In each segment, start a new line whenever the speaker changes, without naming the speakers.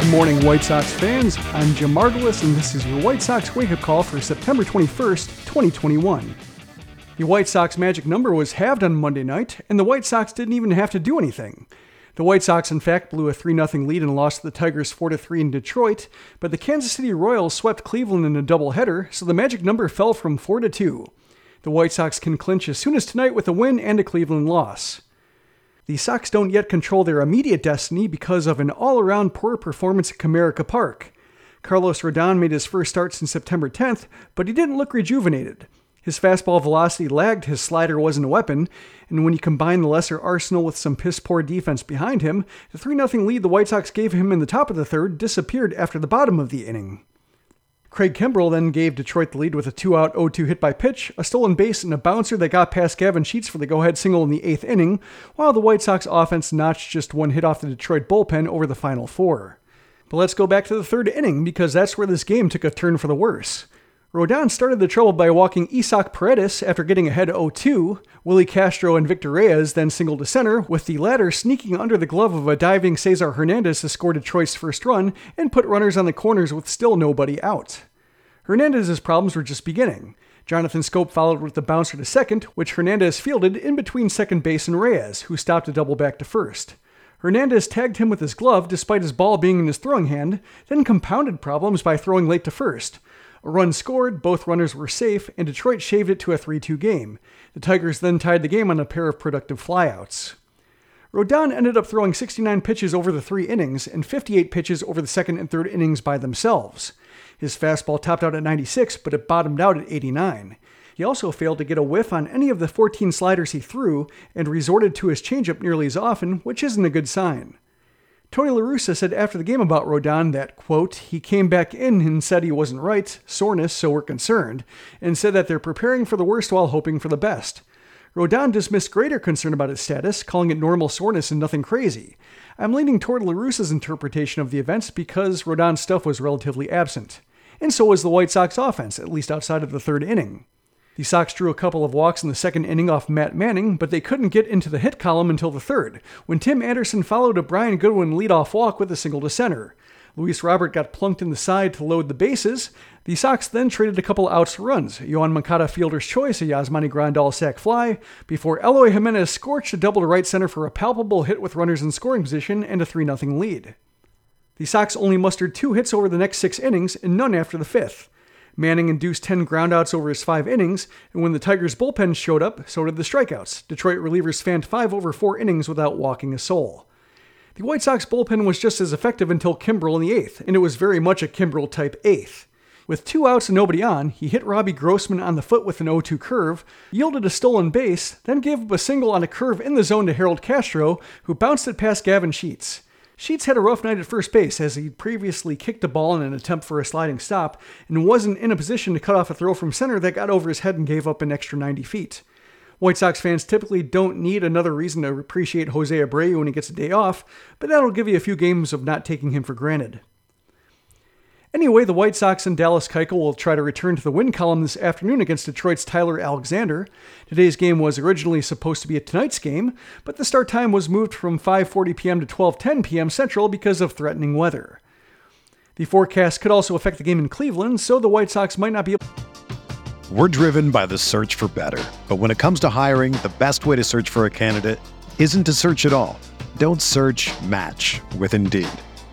Good morning, White Sox fans. I'm Jim Margalus, and this is your White Sox wake up call for September 21st, 2021. The White Sox magic number was halved on Monday night, and the White Sox didn't even have to do anything. The White Sox, in fact, blew a 3 0 lead and lost to the Tigers 4 3 in Detroit, but the Kansas City Royals swept Cleveland in a doubleheader, so the magic number fell from 4 to 2. The White Sox can clinch as soon as tonight with a win and a Cleveland loss. The Sox don't yet control their immediate destiny because of an all around poor performance at Comerica Park. Carlos Rodon made his first start since September 10th, but he didn't look rejuvenated. His fastball velocity lagged, his slider wasn't a weapon, and when you combine the lesser arsenal with some piss poor defense behind him, the 3 0 lead the White Sox gave him in the top of the third disappeared after the bottom of the inning. Craig Kimbrel then gave Detroit the lead with a two out 0 2 hit by pitch, a stolen base, and a bouncer that got past Gavin Sheets for the go ahead single in the eighth inning, while the White Sox offense notched just one hit off the Detroit bullpen over the final four. But let's go back to the third inning because that's where this game took a turn for the worse. Rodon started the trouble by walking Isaac Paredes after getting ahead 0-2. Willi Castro and Victor Reyes then singled to center, with the latter sneaking under the glove of a diving Cesar Hernandez to score Detroit's first run and put runners on the corners with still nobody out. Hernandez's problems were just beginning. Jonathan Schoop followed with the bouncer to second, which Hernandez fielded in between second base and Reyes, who stopped a double back to first. Hernandez tagged him with his glove despite his ball being in his throwing hand, then compounded problems by throwing late to first. A run scored, both runners were safe, and Detroit shaved it to a 3 2 game. The Tigers then tied the game on a pair of productive flyouts. Rodon ended up throwing 69 pitches over the three innings and 58 pitches over the second and third innings by themselves. His fastball topped out at 96, but it bottomed out at 89. He also failed to get a whiff on any of the 14 sliders he threw and resorted to his changeup nearly as often, which isn't a good sign. Tony La Russa said after the game about Rodon that, quote, he came back in and said he wasn't right, soreness, so we're concerned, and said that they're preparing for the worst while hoping for the best. Rodon dismissed greater concern about his status, calling it normal soreness and nothing crazy. I'm leaning toward La Russa's interpretation of the events because Rodon's stuff was relatively absent. And so was the White Sox offense, at least outside of the third inning. The Sox drew a couple of walks in the second inning off Matt Manning, but they couldn't get into the hit column until the third, when Tim Anderson followed a Brian Goodwin leadoff walk with a single to center. Luis Robert got plunked in the side to load the bases. The Sox then traded a couple outs runs. Yoan Moncada fielder's choice, a Yasmani Grandal sac fly, before Eloy Jimenez scorched a double to right center for a palpable hit with runners in scoring position and a 3 0 lead. The Sox only mustered two hits over the next six innings and none after the fifth. Manning induced 10 groundouts over his five innings, and when the Tigers' bullpen showed up, so did the strikeouts. Detroit relievers fanned five over four innings without walking a soul. The White Sox bullpen was just as effective until Kimbrel in the eighth, and it was very much a Kimbrel type eighth. With two outs and nobody on, he hit Robbie Grossman on the foot with an 0 2 curve, yielded a stolen base, then gave up a single on a curve in the zone to Harold Castro, who bounced it past Gavin Sheets. Sheets had a rough night at first base as he'd previously kicked a ball in an attempt for a sliding stop and wasn't in a position to cut off a throw from center that got over his head and gave up an extra 90 feet. White Sox fans typically don't need another reason to appreciate Jose Abreu when he gets a day off, but that'll give you a few games of not taking him for granted. Anyway, the White Sox and Dallas Keuchel will try to return to the win column this afternoon against Detroit's Tyler Alexander. Today's game was originally supposed to be a tonight's game, but the start time was moved from 5:40 p.m. to 12:10 p.m. Central because of threatening weather. The forecast could also affect the game in Cleveland, so the White Sox might not be able
We're driven by the search for better, but when it comes to hiring, the best way to search for a candidate isn't to search at all. Don't search, match with Indeed.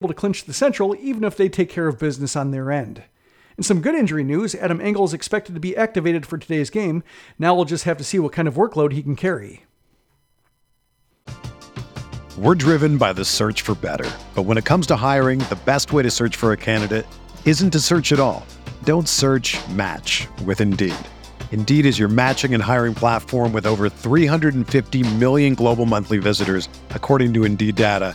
Able to clinch the Central even if they take care of business on their end. In some good injury news, Adam Engel is expected to be activated for today's game. Now we'll just have to see what kind of workload he can carry.
We're driven by the search for better. But when it comes to hiring, the best way to search for a candidate isn't to search at all. Don't search, match with Indeed. Indeed is your matching and hiring platform with over 350 million global monthly visitors, according to Indeed data,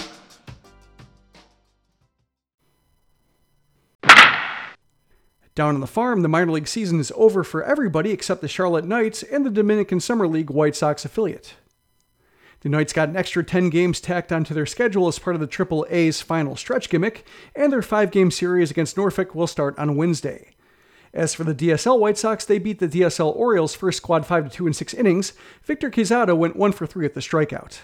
Down on the farm, the minor league season is over for everybody except the Charlotte Knights and the Dominican Summer League White Sox affiliate. The Knights got an extra 10 games tacked onto their schedule as part of the Triple A's final stretch gimmick, and their five game series against Norfolk will start on Wednesday. As for the DSL White Sox, they beat the DSL Orioles first squad 5 2 in 6 innings. Victor Quezada went 1 for 3 at the strikeout.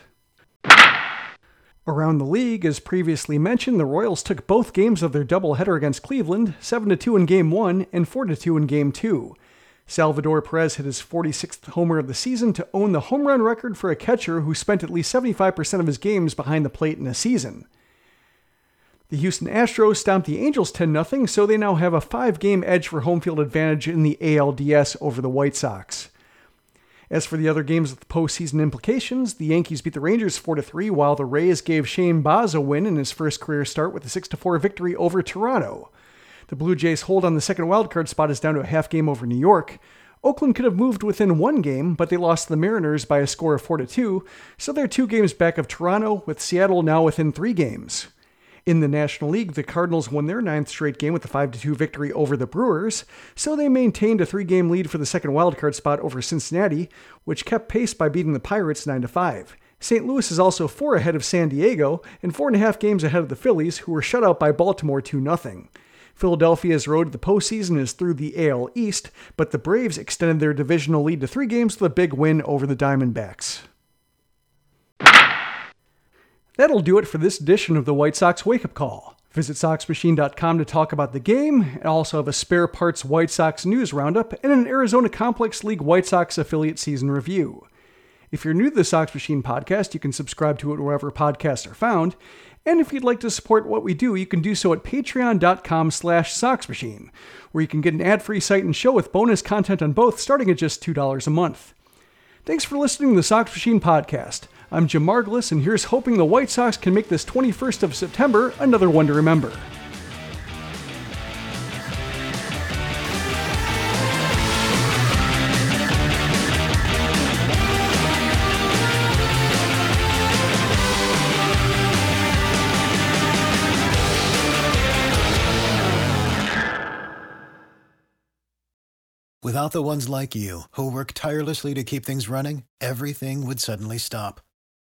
Around the league, as previously mentioned, the Royals took both games of their doubleheader against Cleveland, 7 2 in Game 1 and 4 2 in Game 2. Salvador Perez hit his 46th homer of the season to own the home run record for a catcher who spent at least 75% of his games behind the plate in a season. The Houston Astros stomped the Angels 10 0, so they now have a five game edge for home field advantage in the ALDS over the White Sox. As for the other games with postseason implications, the Yankees beat the Rangers 4 3, while the Rays gave Shane Baz a win in his first career start with a 6 4 victory over Toronto. The Blue Jays' hold on the second wildcard spot is down to a half game over New York. Oakland could have moved within one game, but they lost to the Mariners by a score of 4 2, so they're two games back of Toronto, with Seattle now within three games. In the National League, the Cardinals won their ninth straight game with a 5 2 victory over the Brewers, so they maintained a three game lead for the second wildcard spot over Cincinnati, which kept pace by beating the Pirates 9 5. St. Louis is also four ahead of San Diego and four and a half games ahead of the Phillies, who were shut out by Baltimore 2 0. Philadelphia's road to the postseason is through the AL East, but the Braves extended their divisional lead to three games with a big win over the Diamondbacks. That'll do it for this edition of the White Sox Wake Up Call. Visit SoxMachine.com to talk about the game. I also have a spare parts White Sox news roundup and an Arizona Complex League White Sox affiliate season review. If you're new to the Sox Machine podcast, you can subscribe to it wherever podcasts are found. And if you'd like to support what we do, you can do so at patreon.com slash soxmachine, where you can get an ad-free site and show with bonus content on both starting at just $2 a month. Thanks for listening to the Sox Machine podcast. I'm Jim Margalus, and here's hoping the White Sox can make this 21st of September another one to remember.
Without the ones like you, who work tirelessly to keep things running, everything would suddenly stop.